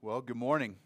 Well, good morning.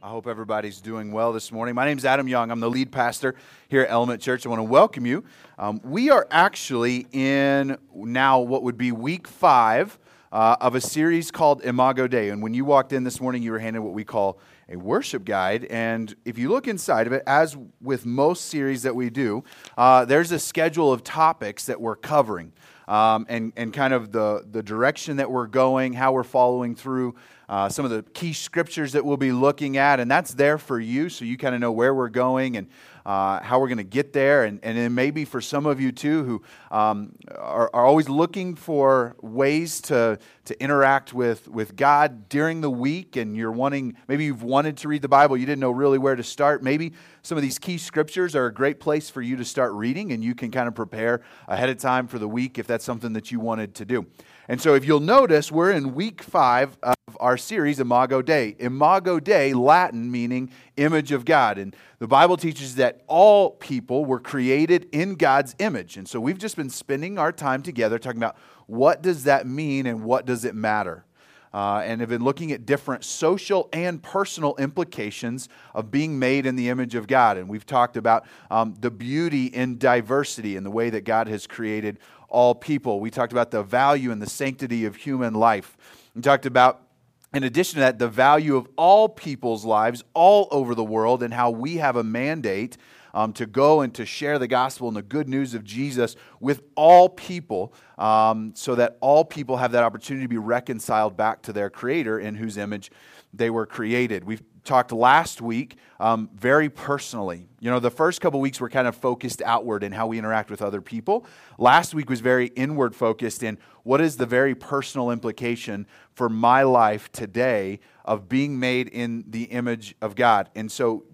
I hope everybody's doing well this morning. My name is Adam Young. I'm the lead pastor here at Element Church. I want to welcome you. Um, we are actually in now what would be week five uh, of a series called Imago Dei. And when you walked in this morning, you were handed what we call a worship guide. And if you look inside of it, as with most series that we do, uh, there's a schedule of topics that we're covering. Um, and, and kind of the, the direction that we're going, how we're following through uh, some of the key scriptures that we'll be looking at, and that's there for you so you kind of know where we're going and uh, how we're going to get there. And, and then maybe for some of you too who um, are, are always looking for ways to, to interact with, with God during the week, and you're wanting, maybe you've wanted to read the Bible, you didn't know really where to start. Maybe some of these key scriptures are a great place for you to start reading, and you can kind of prepare ahead of time for the week if that's something that you wanted to do. And so, if you'll notice, we're in week five of our series, Imago Dei. Imago Dei, Latin meaning image of God. And the Bible teaches that all people were created in God's image. And so, we've just been spending our time together talking about what does that mean and what does it matter. Uh, and have been looking at different social and personal implications of being made in the image of God. And we've talked about um, the beauty in diversity and the way that God has created all people. We talked about the value and the sanctity of human life. We talked about, in addition to that, the value of all people's lives all over the world and how we have a mandate um, to go and to share the gospel and the good news of Jesus with all people um, so that all people have that opportunity to be reconciled back to their Creator in whose image they were created. We've talked last week um, very personally. You know, the first couple weeks were kind of focused outward in how we interact with other people. Last week was very inward focused in what is the very personal implication for my life today of being made in the image of God. And so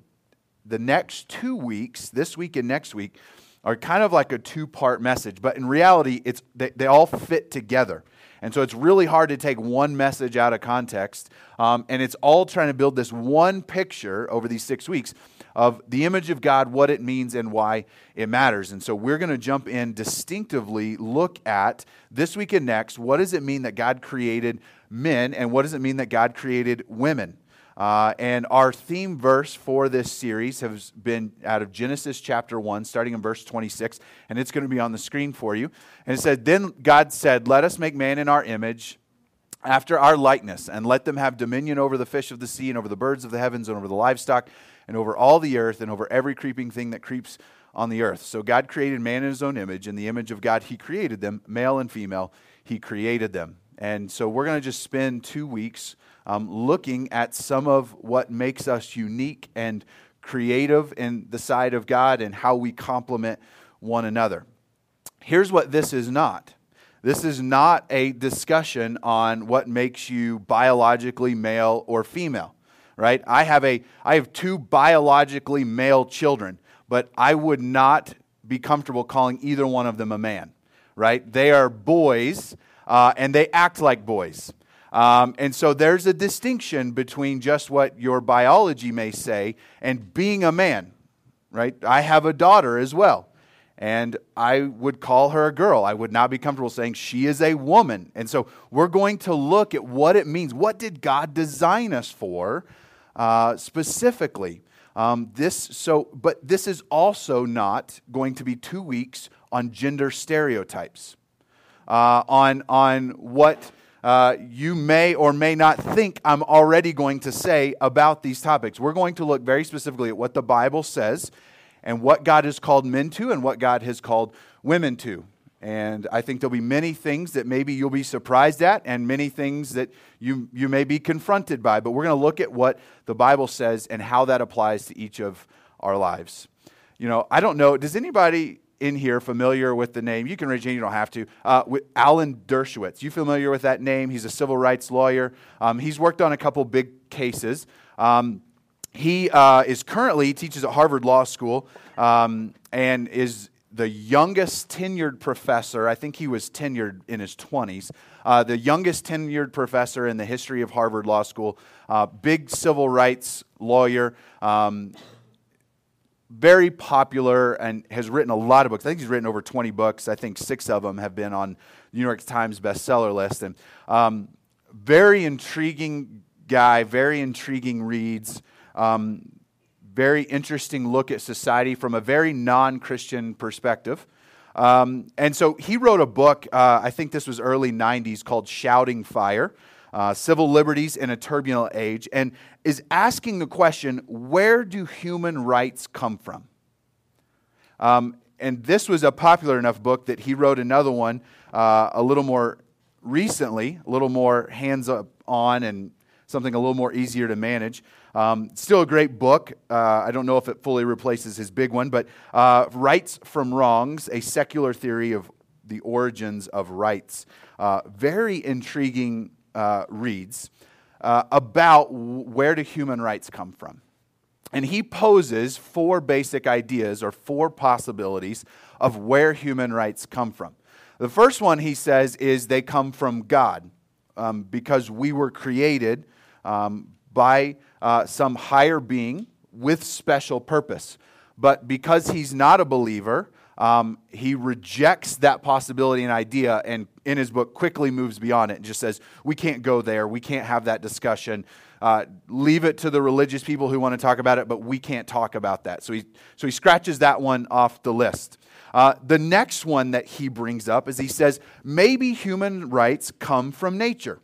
the next two weeks, this week and next week, are kind of like a two part message, but in reality, it's, they, they all fit together. And so it's really hard to take one message out of context. Um, and it's all trying to build this one picture over these six weeks of the image of God, what it means, and why it matters. And so we're going to jump in distinctively, look at this week and next what does it mean that God created men, and what does it mean that God created women? Uh, and our theme verse for this series has been out of Genesis chapter 1, starting in verse 26, and it's going to be on the screen for you. And it said, Then God said, Let us make man in our image, after our likeness, and let them have dominion over the fish of the sea, and over the birds of the heavens, and over the livestock, and over all the earth, and over every creeping thing that creeps on the earth. So God created man in his own image. In the image of God, he created them, male and female, he created them. And so we're going to just spend two weeks um, looking at some of what makes us unique and creative in the side of God and how we complement one another. Here's what this is not. This is not a discussion on what makes you biologically male or female right? I have a i have two biologically male children but i would not be comfortable calling either one of them a man right? They are boys uh, and they act like boys um, and so there's a distinction between just what your biology may say and being a man, right? I have a daughter as well. And I would call her a girl. I would not be comfortable saying she is a woman. And so we're going to look at what it means. What did God design us for uh, specifically? Um, this so, but this is also not going to be two weeks on gender stereotypes, uh, on on what uh, you may or may not think I'm already going to say about these topics. We're going to look very specifically at what the Bible says and what God has called men to and what God has called women to. And I think there'll be many things that maybe you'll be surprised at and many things that you, you may be confronted by. But we're going to look at what the Bible says and how that applies to each of our lives. You know, I don't know, does anybody in here familiar with the name, you can raise your hand, you don't have to, uh, with Alan Dershowitz. You familiar with that name? He's a civil rights lawyer. Um, he's worked on a couple big cases. Um, he uh, is currently teaches at Harvard Law School um, and is the youngest tenured professor. I think he was tenured in his 20s. Uh, the youngest tenured professor in the history of Harvard Law School. Uh, big civil rights lawyer. Very popular and has written a lot of books. I think he's written over 20 books. I think six of them have been on the New York Times bestseller list. And um, very intriguing guy, very intriguing reads, um, very interesting look at society from a very non Christian perspective. Um, and so he wrote a book, uh, I think this was early 90s, called Shouting Fire uh, Civil Liberties in a Turbulent Age, and is asking the question where do human rights come from? Um, and this was a popular enough book that he wrote another one uh, a little more recently, a little more hands up on and something a little more easier to manage. Um, still a great book. Uh, I don't know if it fully replaces his big one, but uh, Rights from Wrongs, a secular theory of the origins of rights. Uh, very intriguing uh, reads uh, about where do human rights come from. And he poses four basic ideas or four possibilities of where human rights come from. The first one, he says, is they come from God um, because we were created um, by uh, some higher being with special purpose. But because he's not a believer, um, he rejects that possibility and idea and in his book quickly moves beyond it and just says, we can't go there. We can't have that discussion. Uh, leave it to the religious people who want to talk about it, but we can't talk about that. So he, so he scratches that one off the list. Uh, the next one that he brings up is he says, maybe human rights come from nature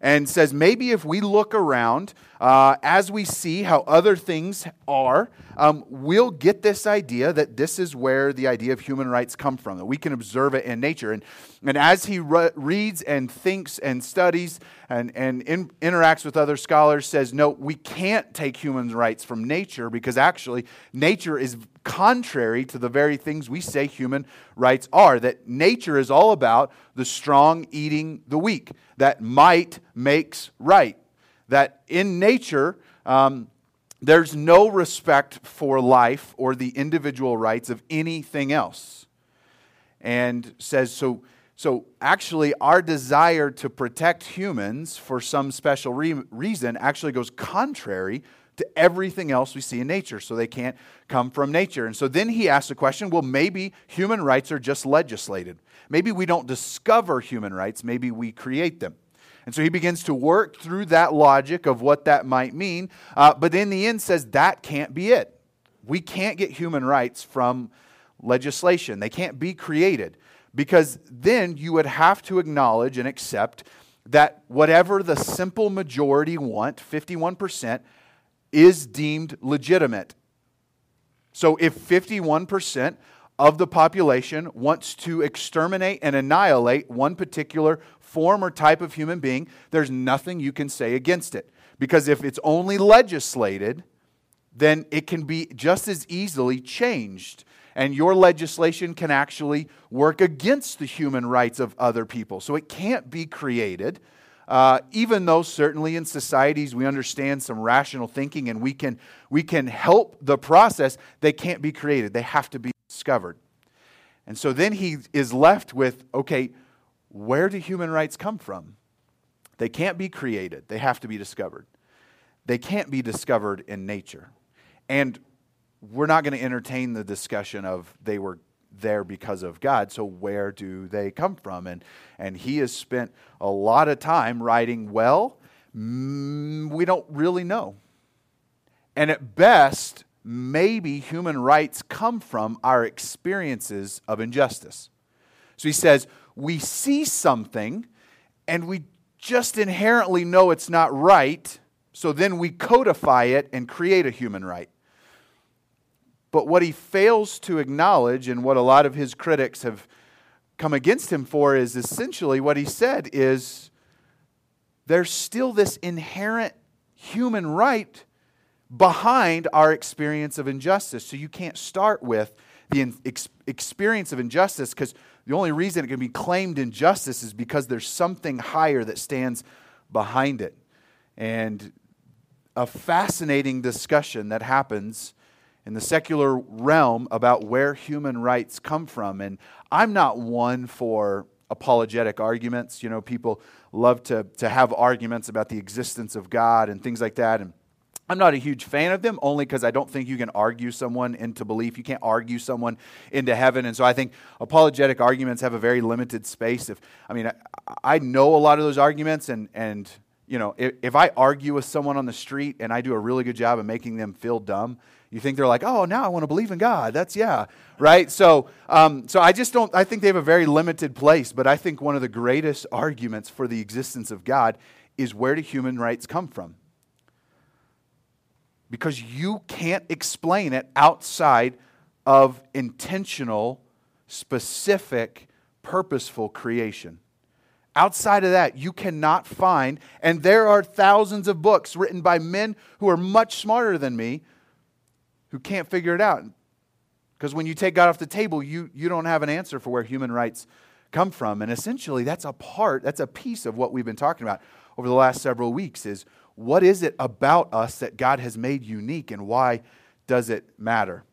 and says maybe if we look around uh, as we see how other things are, um, we'll get this idea that this is where the idea of human rights come from, that we can observe it in nature. And, and as he re- reads and thinks and studies and, and in, interacts with other scholars, says, no, we can't take human rights from nature because actually nature is contrary to the very things we say human rights are. That nature is all about the strong eating the weak, that might makes right. That in nature, um, there's no respect for life or the individual rights of anything else. And says, so, so actually, our desire to protect humans for some special re- reason actually goes contrary to everything else we see in nature, so they can't come from nature. And so then he asks the question well, maybe human rights are just legislated. Maybe we don't discover human rights, maybe we create them. And so he begins to work through that logic of what that might mean, uh, but in the end says that can't be it. We can't get human rights from legislation, they can't be created. Because then you would have to acknowledge and accept that whatever the simple majority want, 51%, is deemed legitimate. So if 51% of the population wants to exterminate and annihilate one particular form or type of human being, there's nothing you can say against it. Because if it's only legislated, then it can be just as easily changed. And your legislation can actually work against the human rights of other people. So it can't be created uh, even though certainly in societies we understand some rational thinking and we can, we can help the process, they can't be created. They have to be discovered. And so then he is left with okay, where do human rights come from? They can't be created, they have to be discovered. They can't be discovered in nature. And we're not going to entertain the discussion of they were there because of God. So where do they come from? And and he has spent a lot of time writing. Well, mm, we don't really know. And at best, maybe human rights come from our experiences of injustice. So he says we see something, and we just inherently know it's not right. So then we codify it and create a human right. But what he fails to acknowledge, and what a lot of his critics have come against him for, is essentially what he said is there's still this inherent human right behind our experience of injustice. So you can't start with the ex- experience of injustice because the only reason it can be claimed injustice is because there's something higher that stands behind it. And a fascinating discussion that happens in the secular realm about where human rights come from. And I'm not one for apologetic arguments. You know, people love to, to have arguments about the existence of God and things like that. And I'm not a huge fan of them only because I don't think you can argue someone into belief. You can't argue someone into heaven. And so I think apologetic arguments have a very limited space. If I mean, I, I know a lot of those arguments and, and you know, if, if I argue with someone on the street and I do a really good job of making them feel dumb, you think they're like, oh, now I want to believe in God. That's, yeah, right? So, um, so I just don't, I think they have a very limited place, but I think one of the greatest arguments for the existence of God is where do human rights come from? Because you can't explain it outside of intentional, specific, purposeful creation. Outside of that, you cannot find, and there are thousands of books written by men who are much smarter than me who can't figure it out. Because when you take God off the table, you, you don't have an answer for where human rights come from. And essentially, that's a part, that's a piece of what we've been talking about over the last several weeks is what is it about us that God has made unique and why does it matter?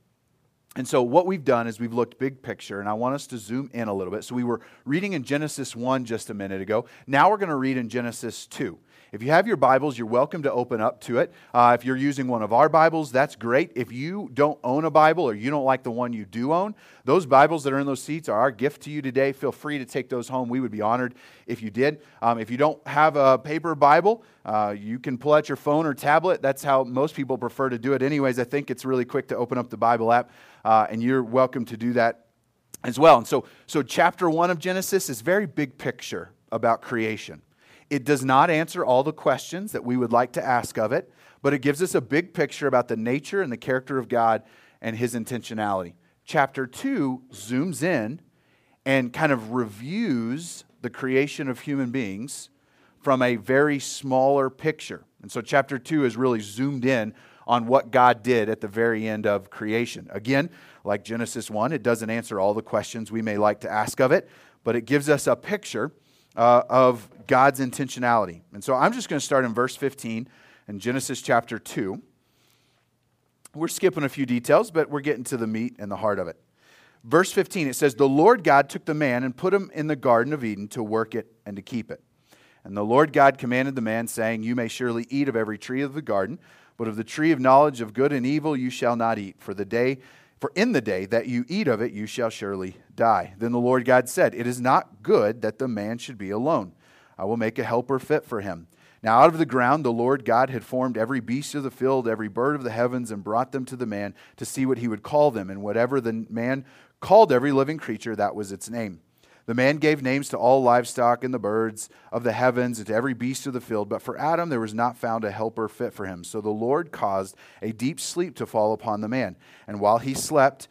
And so, what we've done is we've looked big picture, and I want us to zoom in a little bit. So, we were reading in Genesis 1 just a minute ago. Now, we're going to read in Genesis 2. If you have your Bibles, you're welcome to open up to it. Uh, if you're using one of our Bibles, that's great. If you don't own a Bible or you don't like the one you do own, those Bibles that are in those seats are our gift to you today. Feel free to take those home. We would be honored if you did. Um, if you don't have a paper Bible, uh, you can pull out your phone or tablet. That's how most people prefer to do it, anyways. I think it's really quick to open up the Bible app, uh, and you're welcome to do that as well. And so, so chapter one of Genesis is very big picture about creation. It does not answer all the questions that we would like to ask of it, but it gives us a big picture about the nature and the character of God and his intentionality. Chapter 2 zooms in and kind of reviews the creation of human beings from a very smaller picture. And so, chapter 2 is really zoomed in on what God did at the very end of creation. Again, like Genesis 1, it doesn't answer all the questions we may like to ask of it, but it gives us a picture uh, of God's intentionality. And so I'm just going to start in verse 15 in Genesis chapter 2. We're skipping a few details, but we're getting to the meat and the heart of it. Verse 15, it says, The Lord God took the man and put him in the Garden of Eden to work it and to keep it. And the Lord God commanded the man, saying, You may surely eat of every tree of the garden, but of the tree of knowledge of good and evil you shall not eat, for the day for in the day that you eat of it, you shall surely die. Then the Lord God said, It is not good that the man should be alone. I will make a helper fit for him. Now, out of the ground, the Lord God had formed every beast of the field, every bird of the heavens, and brought them to the man to see what he would call them. And whatever the man called every living creature, that was its name. The man gave names to all livestock and the birds of the heavens and to every beast of the field, but for Adam there was not found a helper fit for him. So the Lord caused a deep sleep to fall upon the man. And while he slept,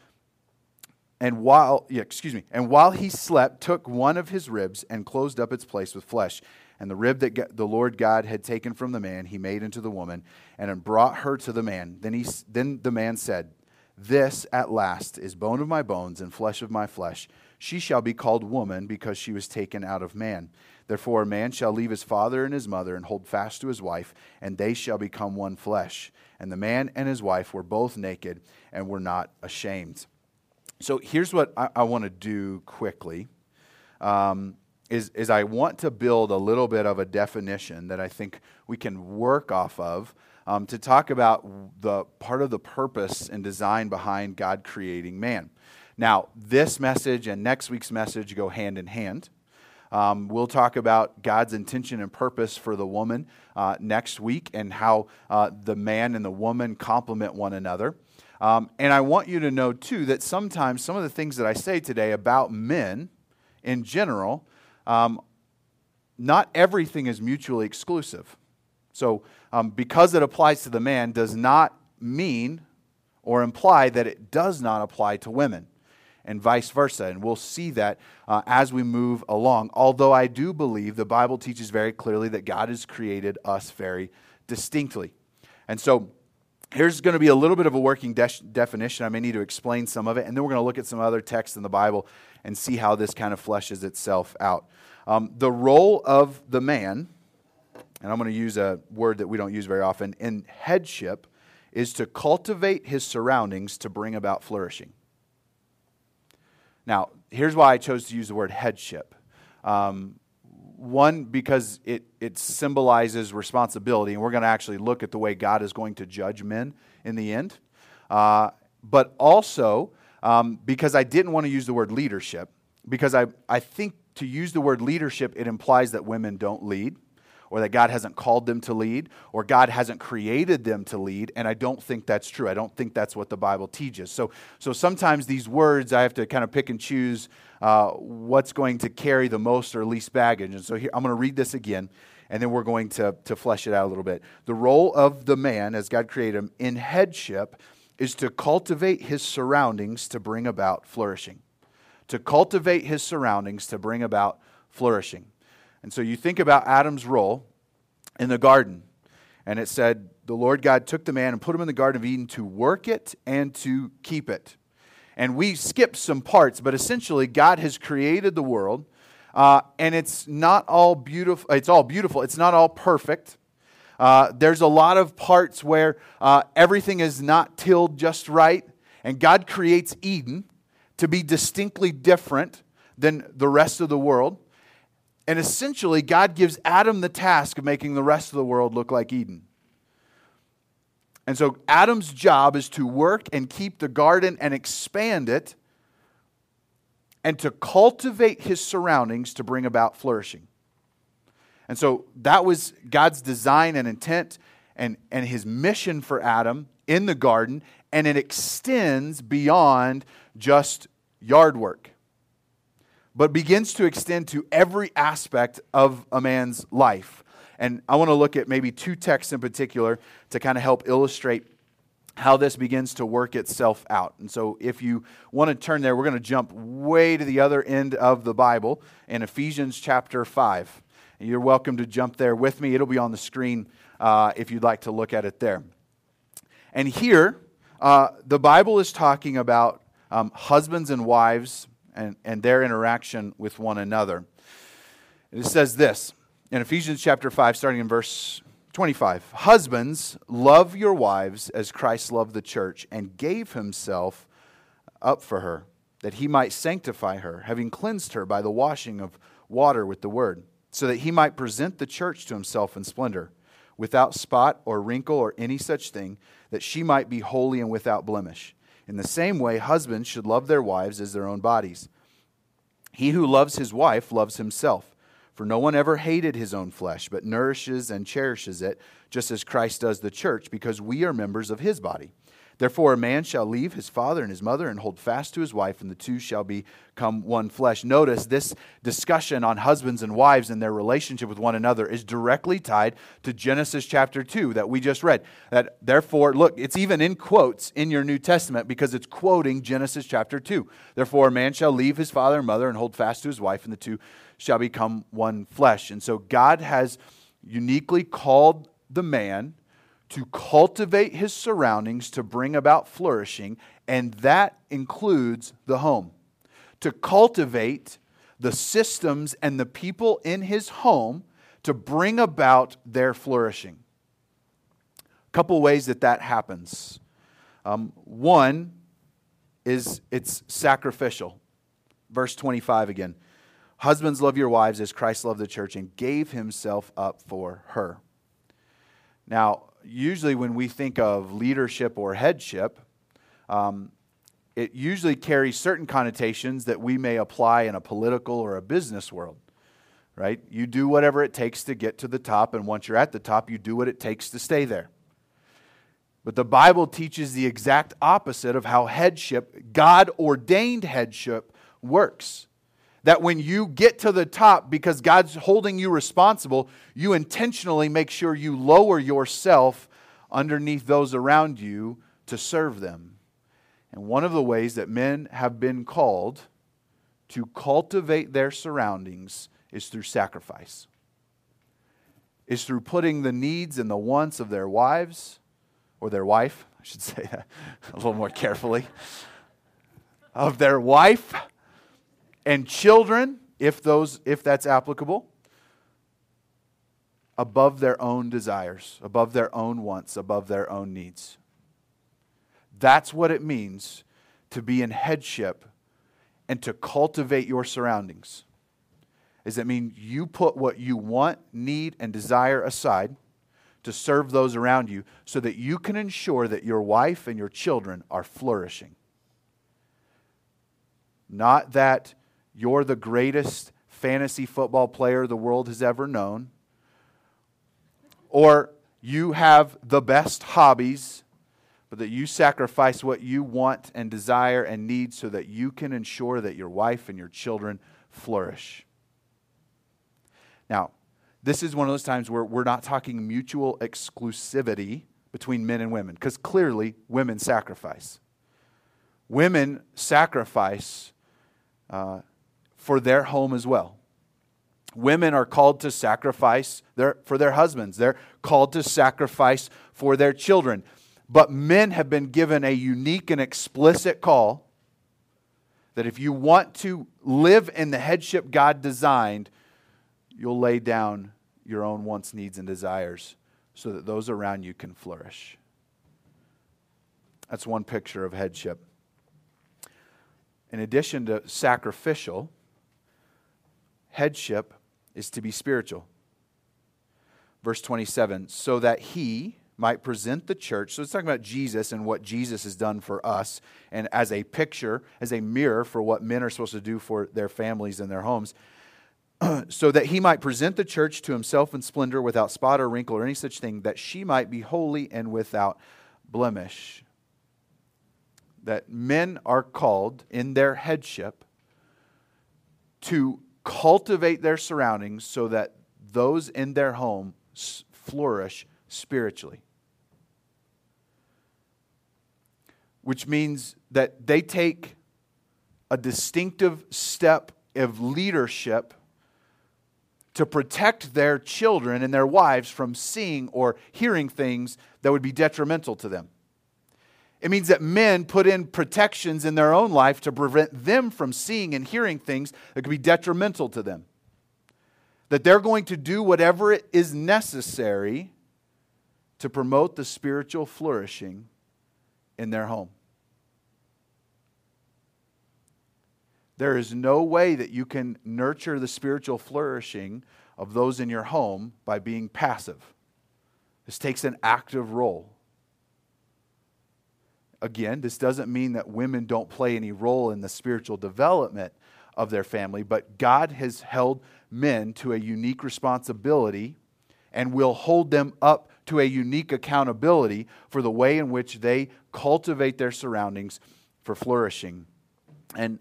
and while, yeah, excuse me, and while he slept, took one of his ribs and closed up its place with flesh. And the rib that the Lord God had taken from the man, he made into the woman, and brought her to the man. Then, he, then the man said, This at last is bone of my bones and flesh of my flesh. She shall be called woman because she was taken out of man. Therefore, a man shall leave his father and his mother and hold fast to his wife, and they shall become one flesh. And the man and his wife were both naked and were not ashamed. So here's what I, I want to do quickly. Um, is, is I want to build a little bit of a definition that I think we can work off of um, to talk about the part of the purpose and design behind God creating man. Now, this message and next week's message go hand in hand. Um, we'll talk about God's intention and purpose for the woman uh, next week and how uh, the man and the woman complement one another. Um, and I want you to know, too, that sometimes some of the things that I say today about men in general, um, not everything is mutually exclusive. So, um, because it applies to the man, does not mean or imply that it does not apply to women and vice versa. And we'll see that uh, as we move along. Although I do believe the Bible teaches very clearly that God has created us very distinctly. And so here's going to be a little bit of a working de- definition. I may need to explain some of it. And then we're going to look at some other texts in the Bible and see how this kind of fleshes itself out. Um, the role of the man, and I'm going to use a word that we don't use very often, in headship, is to cultivate his surroundings to bring about flourishing. Now, here's why I chose to use the word headship. Um, one, because it, it symbolizes responsibility, and we're going to actually look at the way God is going to judge men in the end. Uh, but also, um, because I didn't want to use the word leadership, because I, I think to use the word leadership, it implies that women don't lead or that God hasn't called them to lead, or God hasn't created them to lead. And I don't think that's true. I don't think that's what the Bible teaches. So, so sometimes these words, I have to kind of pick and choose uh, what's going to carry the most or least baggage. And so here, I'm going to read this again, and then we're going to, to flesh it out a little bit. The role of the man, as God created him, in headship is to cultivate his surroundings to bring about flourishing. To cultivate his surroundings to bring about flourishing. And so you think about Adam's role in the garden, and it said, The Lord God took the man and put him in the Garden of Eden to work it and to keep it. And we skipped some parts, but essentially, God has created the world, uh, and it's not all beautiful. It's all beautiful. It's not all perfect. Uh, there's a lot of parts where uh, everything is not tilled just right, and God creates Eden to be distinctly different than the rest of the world. And essentially, God gives Adam the task of making the rest of the world look like Eden. And so, Adam's job is to work and keep the garden and expand it and to cultivate his surroundings to bring about flourishing. And so, that was God's design and intent and, and his mission for Adam in the garden, and it extends beyond just yard work but begins to extend to every aspect of a man's life. And I want to look at maybe two texts in particular to kind of help illustrate how this begins to work itself out. And so, if you want to turn there, we're going to jump way to the other end of the Bible in Ephesians chapter 5. And you're welcome to jump there with me. It'll be on the screen uh, if you'd like to look at it there. And here, uh, the Bible is talking about um, husbands and wives and, and their interaction with one another. It says this in Ephesians chapter 5, starting in verse 25 Husbands, love your wives as Christ loved the church and gave himself up for her, that he might sanctify her, having cleansed her by the washing of water with the word, so that he might present the church to himself in splendor, without spot or wrinkle or any such thing, that she might be holy and without blemish. In the same way, husbands should love their wives as their own bodies. He who loves his wife loves himself. For no one ever hated his own flesh, but nourishes and cherishes it, just as Christ does the church, because we are members of his body. Therefore, a man shall leave his father and his mother and hold fast to his wife, and the two shall become one flesh. Notice this discussion on husbands and wives and their relationship with one another is directly tied to Genesis chapter 2 that we just read. That therefore, look, it's even in quotes in your New Testament because it's quoting Genesis chapter 2. Therefore, a man shall leave his father and mother and hold fast to his wife, and the two shall become one flesh. And so God has uniquely called the man to cultivate his surroundings to bring about flourishing, and that includes the home. To cultivate the systems and the people in his home to bring about their flourishing. A couple ways that that happens. Um, one is it's sacrificial. Verse 25 again. Husbands, love your wives as Christ loved the church and gave himself up for her. Now, usually when we think of leadership or headship, um, it usually carries certain connotations that we may apply in a political or a business world, right? You do whatever it takes to get to the top, and once you're at the top, you do what it takes to stay there. But the Bible teaches the exact opposite of how headship, God ordained headship, works that when you get to the top because God's holding you responsible, you intentionally make sure you lower yourself underneath those around you to serve them. And one of the ways that men have been called to cultivate their surroundings is through sacrifice. Is through putting the needs and the wants of their wives or their wife, I should say that a little more carefully, of their wife and children, if those if that's applicable, above their own desires, above their own wants, above their own needs. That's what it means to be in headship and to cultivate your surroundings. Does it mean you put what you want, need, and desire aside to serve those around you so that you can ensure that your wife and your children are flourishing? Not that you're the greatest fantasy football player the world has ever known, or you have the best hobbies, but that you sacrifice what you want and desire and need so that you can ensure that your wife and your children flourish. Now, this is one of those times where we're not talking mutual exclusivity between men and women, because clearly women sacrifice. Women sacrifice uh, for their home as well. Women are called to sacrifice their, for their husbands. They're called to sacrifice for their children. But men have been given a unique and explicit call that if you want to live in the headship God designed, you'll lay down your own wants, needs, and desires so that those around you can flourish. That's one picture of headship. In addition to sacrificial, headship is to be spiritual. Verse 27 so that he might present the church. So it's talking about Jesus and what Jesus has done for us, and as a picture, as a mirror for what men are supposed to do for their families and their homes. so that he might present the church to himself in splendor without spot or wrinkle or any such thing, that she might be holy and without blemish. That men are called in their headship to cultivate their surroundings so that those in their home flourish spiritually. Which means that they take a distinctive step of leadership to protect their children and their wives from seeing or hearing things that would be detrimental to them. It means that men put in protections in their own life to prevent them from seeing and hearing things that could be detrimental to them. That they're going to do whatever is necessary to promote the spiritual flourishing in their home. There is no way that you can nurture the spiritual flourishing of those in your home by being passive. This takes an active role. Again, this doesn't mean that women don't play any role in the spiritual development of their family, but God has held men to a unique responsibility and will hold them up to a unique accountability for the way in which they cultivate their surroundings for flourishing. And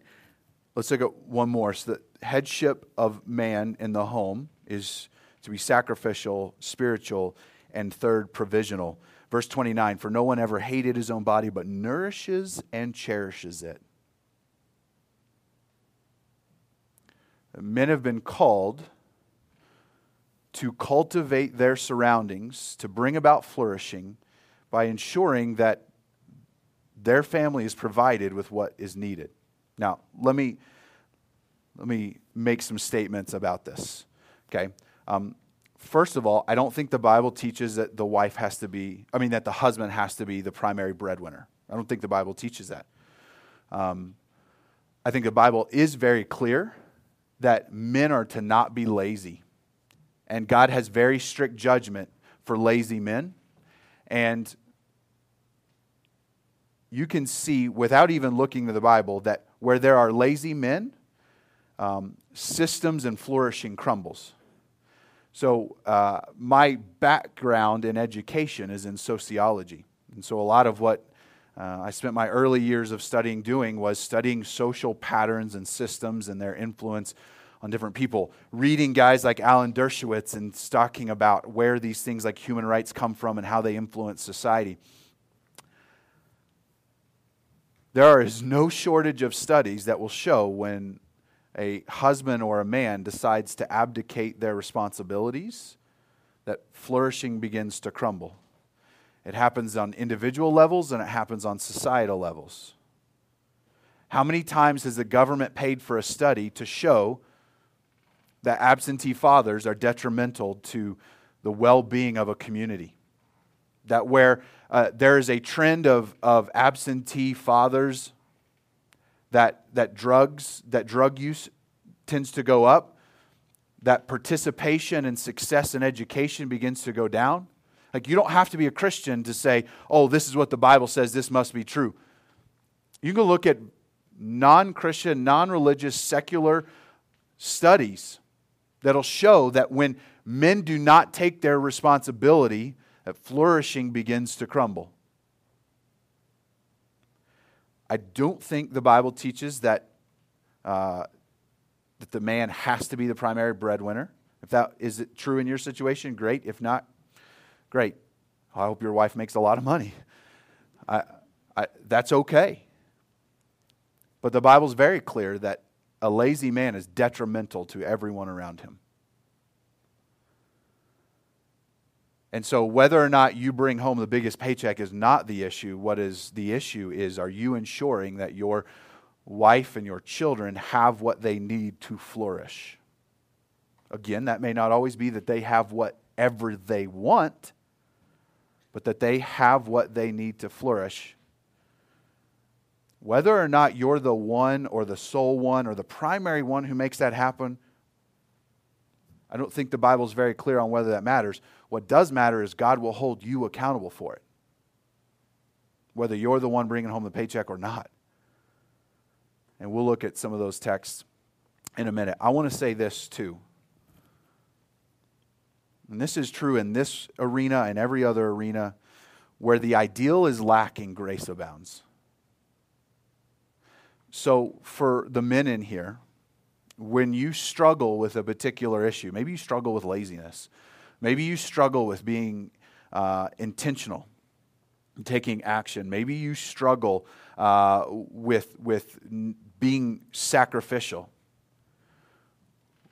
let's look at one more. So, the headship of man in the home is to be sacrificial, spiritual, and third, provisional. Verse 29 For no one ever hated his own body, but nourishes and cherishes it. Men have been called to cultivate their surroundings, to bring about flourishing by ensuring that their family is provided with what is needed. Now, let me, let me make some statements about this. Okay? Um, First of all, I don't think the Bible teaches that the wife has to be, I mean, that the husband has to be the primary breadwinner. I don't think the Bible teaches that. Um, I think the Bible is very clear that men are to not be lazy. And God has very strict judgment for lazy men. And you can see, without even looking to the Bible, that where there are lazy men, um, systems and flourishing crumbles. So, uh, my background in education is in sociology. And so, a lot of what uh, I spent my early years of studying doing was studying social patterns and systems and their influence on different people. Reading guys like Alan Dershowitz and talking about where these things like human rights come from and how they influence society. There is no shortage of studies that will show when a husband or a man decides to abdicate their responsibilities, that flourishing begins to crumble. It happens on individual levels and it happens on societal levels. How many times has the government paid for a study to show that absentee fathers are detrimental to the well being of a community? That where uh, there is a trend of, of absentee fathers that, that drugs, that drug use tends to go up, that participation and success in education begins to go down. Like, you don't have to be a Christian to say, oh, this is what the Bible says, this must be true. You can look at non Christian, non religious, secular studies that'll show that when men do not take their responsibility, that flourishing begins to crumble. I don't think the Bible teaches that, uh, that the man has to be the primary breadwinner. If that is it true in your situation, great. If not, great. I hope your wife makes a lot of money. I, I, that's okay. But the Bible's very clear that a lazy man is detrimental to everyone around him. And so, whether or not you bring home the biggest paycheck is not the issue. What is the issue is are you ensuring that your wife and your children have what they need to flourish? Again, that may not always be that they have whatever they want, but that they have what they need to flourish. Whether or not you're the one or the sole one or the primary one who makes that happen, I don't think the Bible is very clear on whether that matters. What does matter is God will hold you accountable for it, whether you're the one bringing home the paycheck or not. And we'll look at some of those texts in a minute. I want to say this too. And this is true in this arena and every other arena where the ideal is lacking, grace abounds. So, for the men in here, when you struggle with a particular issue, maybe you struggle with laziness, maybe you struggle with being uh, intentional, taking action, maybe you struggle uh, with, with being sacrificial.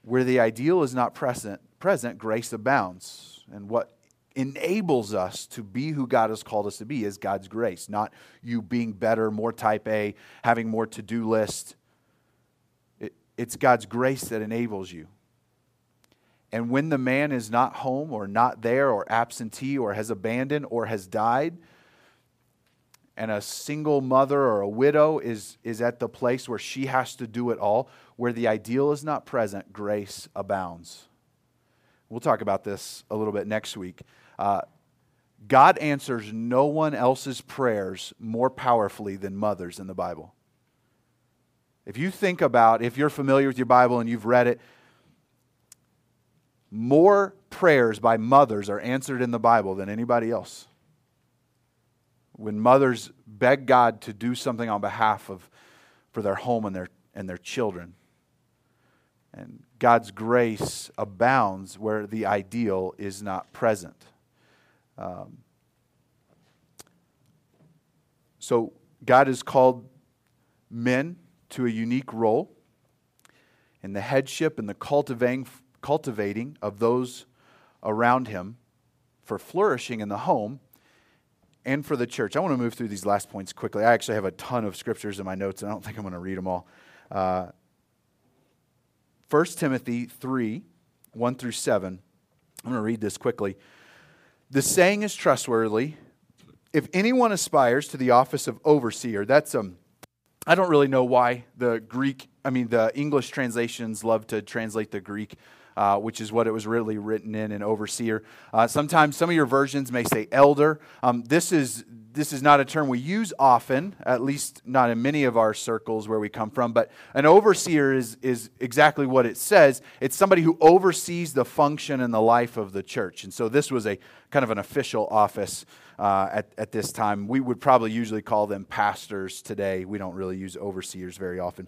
Where the ideal is not present, present, grace abounds. And what enables us to be who God has called us to be is God's grace, not you being better, more type A, having more to do list. It, it's God's grace that enables you. And when the man is not home or not there or absentee or has abandoned or has died, and a single mother or a widow is, is at the place where she has to do it all, where the ideal is not present, grace abounds. We'll talk about this a little bit next week. Uh, God answers no one else's prayers more powerfully than mothers in the Bible. If you think about, if you're familiar with your Bible and you've read it, more prayers by mothers are answered in the Bible than anybody else. When mothers beg God to do something on behalf of for their home and their and their children. And God's grace abounds where the ideal is not present. Um, so, God has called men to a unique role in the headship and the cultivating, cultivating of those around him for flourishing in the home and for the church. I want to move through these last points quickly. I actually have a ton of scriptures in my notes, and I don't think I'm going to read them all. Uh, 1 Timothy 3 1 through 7. I'm going to read this quickly. The saying is trustworthy. If anyone aspires to the office of overseer, that's um, I don't really know why the Greek, I mean, the English translations love to translate the Greek, uh, which is what it was really written in, an overseer. Uh, sometimes some of your versions may say elder. Um, this is this is not a term we use often, at least not in many of our circles where we come from, but an overseer is, is exactly what it says. It's somebody who oversees the function and the life of the church. And so this was a kind of an official office uh, at, at this time. We would probably usually call them pastors today. We don't really use overseers very often.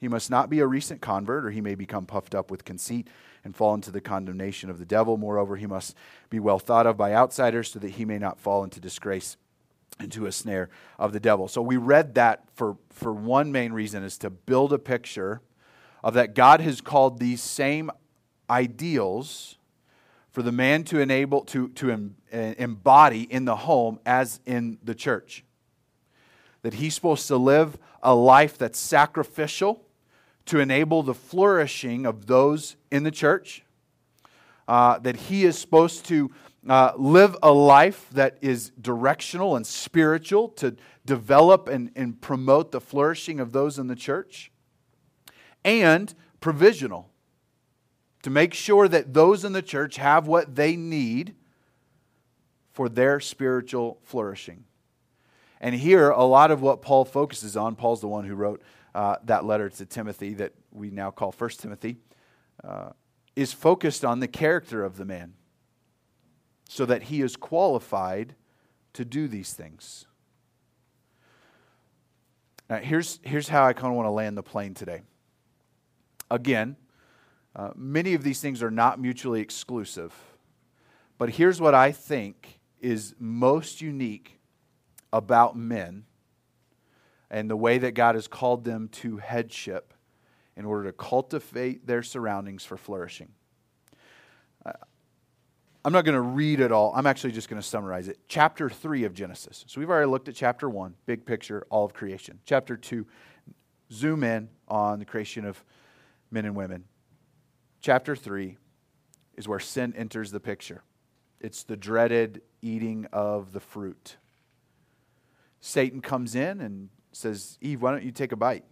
He must not be a recent convert, or he may become puffed up with conceit and fall into the condemnation of the devil. Moreover, he must be well thought of by outsiders so that he may not fall into disgrace into a snare of the devil. So we read that for, for one main reason is to build a picture of that God has called these same ideals for the man to enable to, to em, embody in the home as in the church. That he's supposed to live a life that's sacrificial to enable the flourishing of those in the church. uh, that he is supposed to uh, live a life that is directional and spiritual to develop and, and promote the flourishing of those in the church, and provisional to make sure that those in the church have what they need for their spiritual flourishing. And here, a lot of what Paul focuses on, Paul's the one who wrote uh, that letter to Timothy that we now call First Timothy, uh, is focused on the character of the man so that he is qualified to do these things. Now, here's, here's how I kind of want to land the plane today. Again, uh, many of these things are not mutually exclusive. But here's what I think is most unique about men and the way that God has called them to headship in order to cultivate their surroundings for flourishing. I'm not going to read it all. I'm actually just going to summarize it. Chapter 3 of Genesis. So we've already looked at chapter 1, big picture, all of creation. Chapter 2, zoom in on the creation of men and women. Chapter 3 is where sin enters the picture. It's the dreaded eating of the fruit. Satan comes in and says, Eve, why don't you take a bite?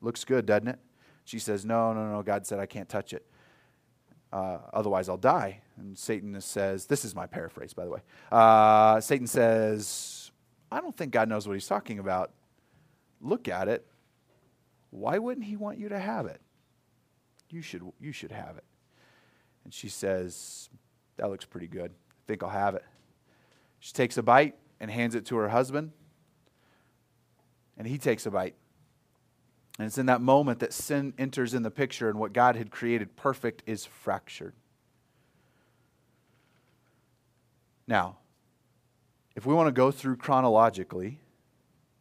Looks good, doesn't it? She says, No, no, no. God said I can't touch it. Uh, otherwise, I'll die. And Satan says, This is my paraphrase, by the way. Uh, Satan says, I don't think God knows what he's talking about. Look at it. Why wouldn't he want you to have it? You should, you should have it. And she says, That looks pretty good. I think I'll have it. She takes a bite and hands it to her husband. And he takes a bite. And it's in that moment that sin enters in the picture and what God had created perfect is fractured. Now, if we want to go through chronologically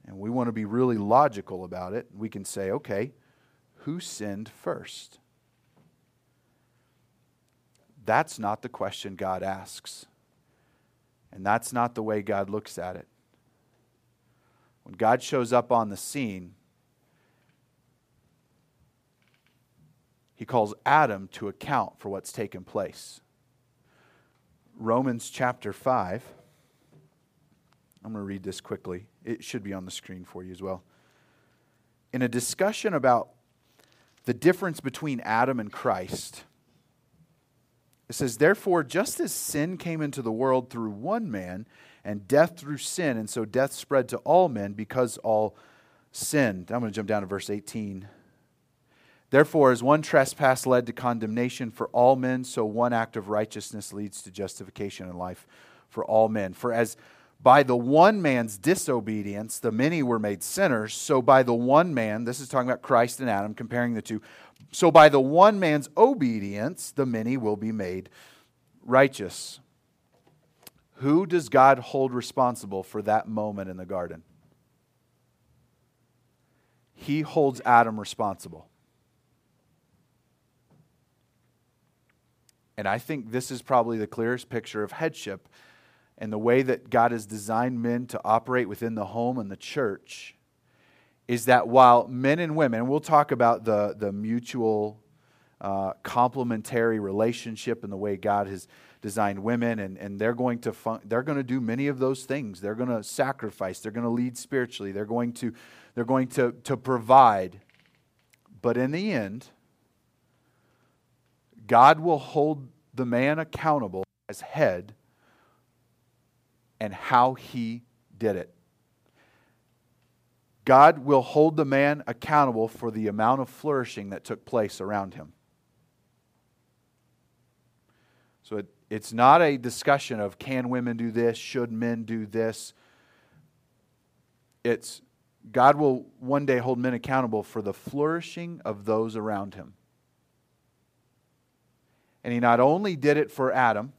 and we want to be really logical about it, we can say, okay, who sinned first? That's not the question God asks. And that's not the way God looks at it. When God shows up on the scene, he calls Adam to account for what's taken place. Romans chapter 5. I'm going to read this quickly. It should be on the screen for you as well. In a discussion about the difference between Adam and Christ, it says, Therefore, just as sin came into the world through one man, and death through sin, and so death spread to all men because all sinned. I'm going to jump down to verse 18. Therefore, as one trespass led to condemnation for all men, so one act of righteousness leads to justification and life for all men. For as by the one man's disobedience the many were made sinners, so by the one man, this is talking about Christ and Adam, comparing the two, so by the one man's obedience the many will be made righteous. Who does God hold responsible for that moment in the garden? He holds Adam responsible. And I think this is probably the clearest picture of headship and the way that God has designed men to operate within the home and the church is that while men and women, and we'll talk about the, the mutual uh, complementary relationship in the way God has designed women, and, and they're going to fun- they're going to do many of those things. They're going to sacrifice. They're going to lead spiritually. They're going to they're going to to provide. But in the end, God will hold the man accountable as head and how he did it. God will hold the man accountable for the amount of flourishing that took place around him. So it, it's not a discussion of can women do this, should men do this. It's God will one day hold men accountable for the flourishing of those around him. And he not only did it for Adam,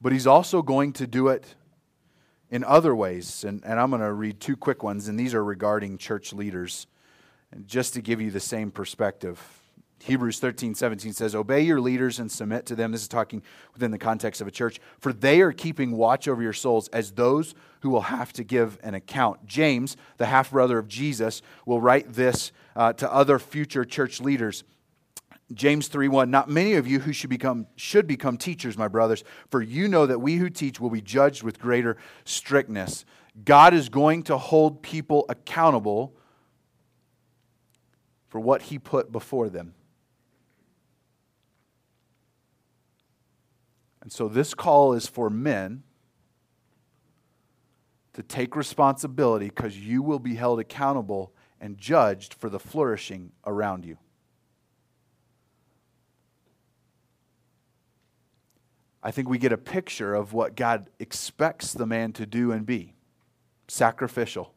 but he's also going to do it in other ways. And, and I'm going to read two quick ones, and these are regarding church leaders. And just to give you the same perspective, Hebrews 13, 17 says, Obey your leaders and submit to them. This is talking within the context of a church, for they are keeping watch over your souls as those who will have to give an account. James, the half brother of Jesus, will write this uh, to other future church leaders James 3 1, not many of you who should become, should become teachers, my brothers, for you know that we who teach will be judged with greater strictness. God is going to hold people accountable for what he put before them. And so this call is for men to take responsibility because you will be held accountable and judged for the flourishing around you. I think we get a picture of what God expects the man to do and be sacrificial,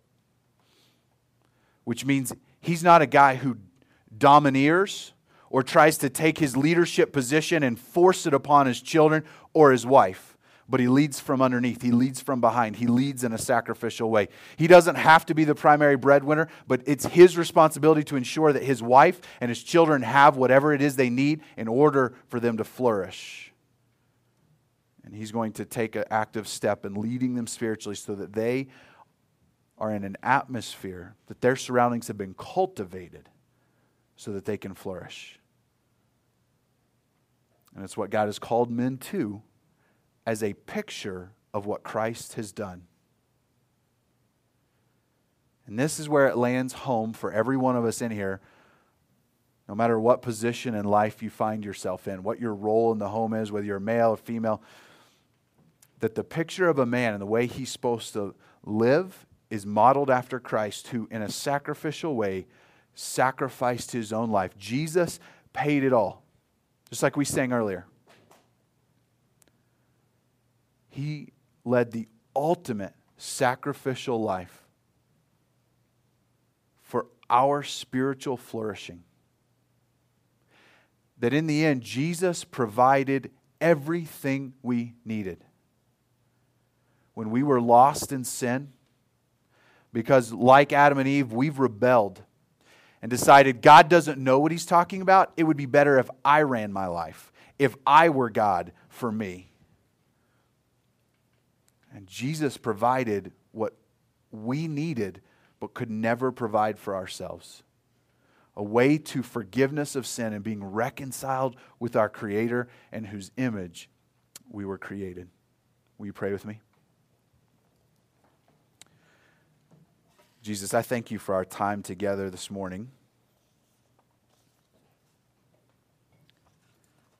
which means he's not a guy who domineers or tries to take his leadership position and force it upon his children or his wife. But he leads from underneath. He leads from behind. He leads in a sacrificial way. He doesn't have to be the primary breadwinner, but it's his responsibility to ensure that his wife and his children have whatever it is they need in order for them to flourish. And he's going to take an active step in leading them spiritually so that they are in an atmosphere that their surroundings have been cultivated so that they can flourish. And it's what God has called men to as a picture of what Christ has done. And this is where it lands home for every one of us in here, no matter what position in life you find yourself in, what your role in the home is, whether you're male or female, that the picture of a man and the way he's supposed to live is modeled after Christ, who, in a sacrificial way, sacrificed his own life. Jesus paid it all. Just like we sang earlier. He led the ultimate sacrificial life for our spiritual flourishing. That in the end, Jesus provided everything we needed. When we were lost in sin, because like Adam and Eve, we've rebelled and decided God doesn't know what he's talking about, it would be better if I ran my life, if I were God for me. And Jesus provided what we needed but could never provide for ourselves a way to forgiveness of sin and being reconciled with our Creator and whose image we were created. Will you pray with me? Jesus, I thank you for our time together this morning.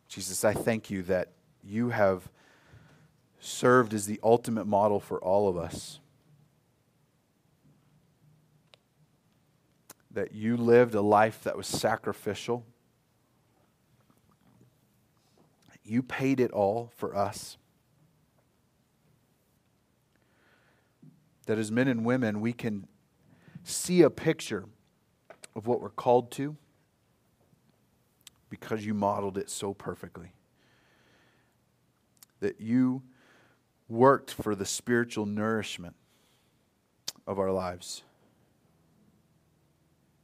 Jesus, I thank you that you have served as the ultimate model for all of us. That you lived a life that was sacrificial. You paid it all for us. That as men and women, we can see a picture of what we're called to because you modeled it so perfectly. That you worked for the spiritual nourishment of our lives.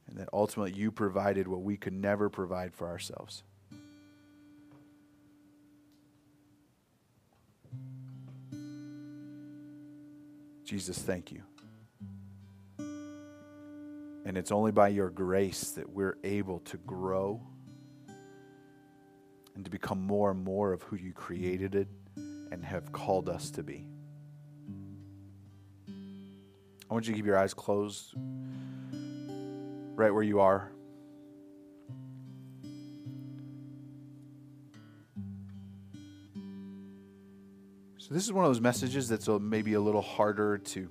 And that ultimately you provided what we could never provide for ourselves. Jesus, thank you. And it's only by your grace that we're able to grow and to become more and more of who you created it and have called us to be. I want you to keep your eyes closed right where you are. So this is one of those messages that's maybe a little harder to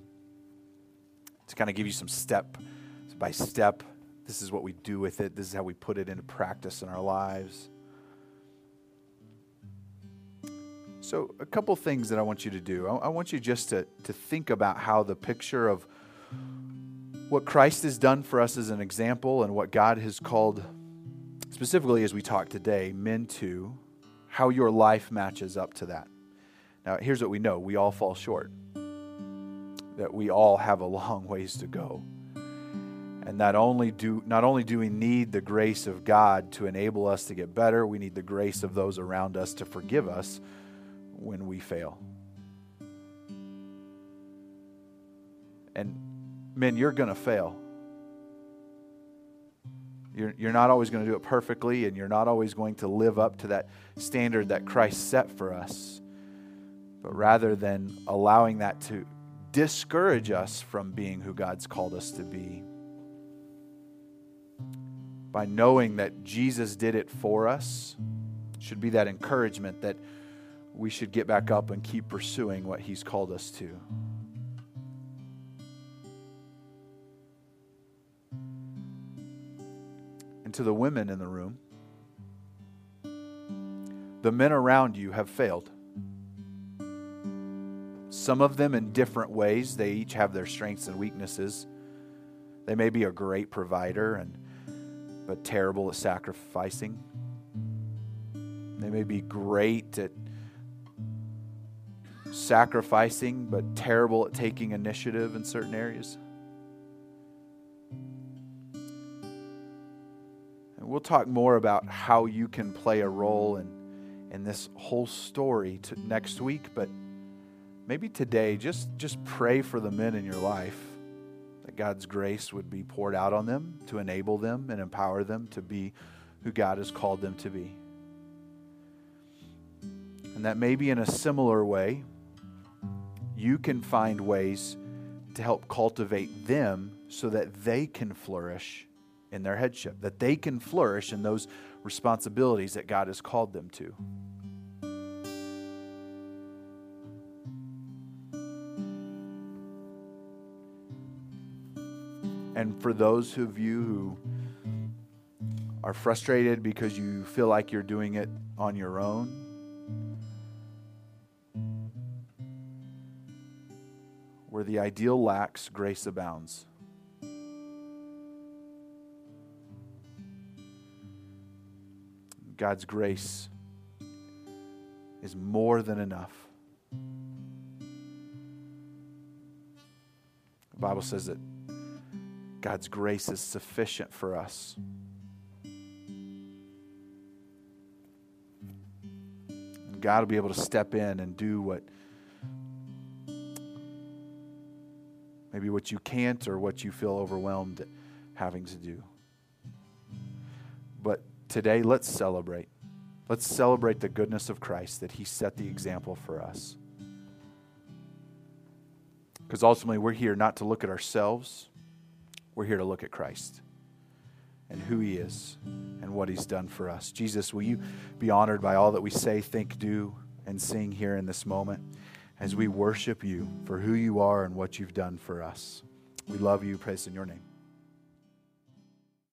to kind of give you some step by step. This is what we do with it. This is how we put it into practice in our lives. So, a couple things that I want you to do. I, want you just to, to think about how the picture of what Christ has done for us as an example and what God has called, specifically as we talk today, men to, how your life matches up to that. Now, here's what we know we all fall short, that we all have a long ways to go. And not only do not only do we need the grace of God to enable us to get better, we need the grace of those around us to forgive us when we fail. And men, you're going to fail. You're, you're not always going to do it perfectly, and you're not always going to live up to that standard that Christ set for us. But rather than allowing that to discourage us from being who God's called us to be, by knowing that Jesus did it for us, should be that encouragement that we should get back up and keep pursuing what He's called us to. And to the women in the room, the men around you have failed. Some of them in different ways. They each have their strengths and weaknesses. They may be a great provider and but terrible at sacrificing. They may be great at sacrificing, but terrible at taking initiative in certain areas. And we'll talk more about how you can play a role in, in this whole story to next week, but maybe today just, just pray for the men in your life God's grace would be poured out on them to enable them and empower them to be who God has called them to be. And that maybe in a similar way, you can find ways to help cultivate them so that they can flourish in their headship, that they can flourish in those responsibilities that God has called them to. And for those of you who are frustrated because you feel like you're doing it on your own, Where the ideal lacks, grace abounds. God's grace is more than enough. The Bible says that God's grace is sufficient for us. God will be able to step in and do what maybe what you can't or what you feel overwhelmed having to do. But today, let's celebrate. Let's celebrate the goodness of Christ that He set the example for us. Because ultimately, we're here not to look at ourselves, we're here to look at Christ and who He is and what He's done for us. Jesus, will you be honored by all that we say, think, do, and sing here in this moment? as we worship you for who you are and what you've done for us. We love you. Praise in your name.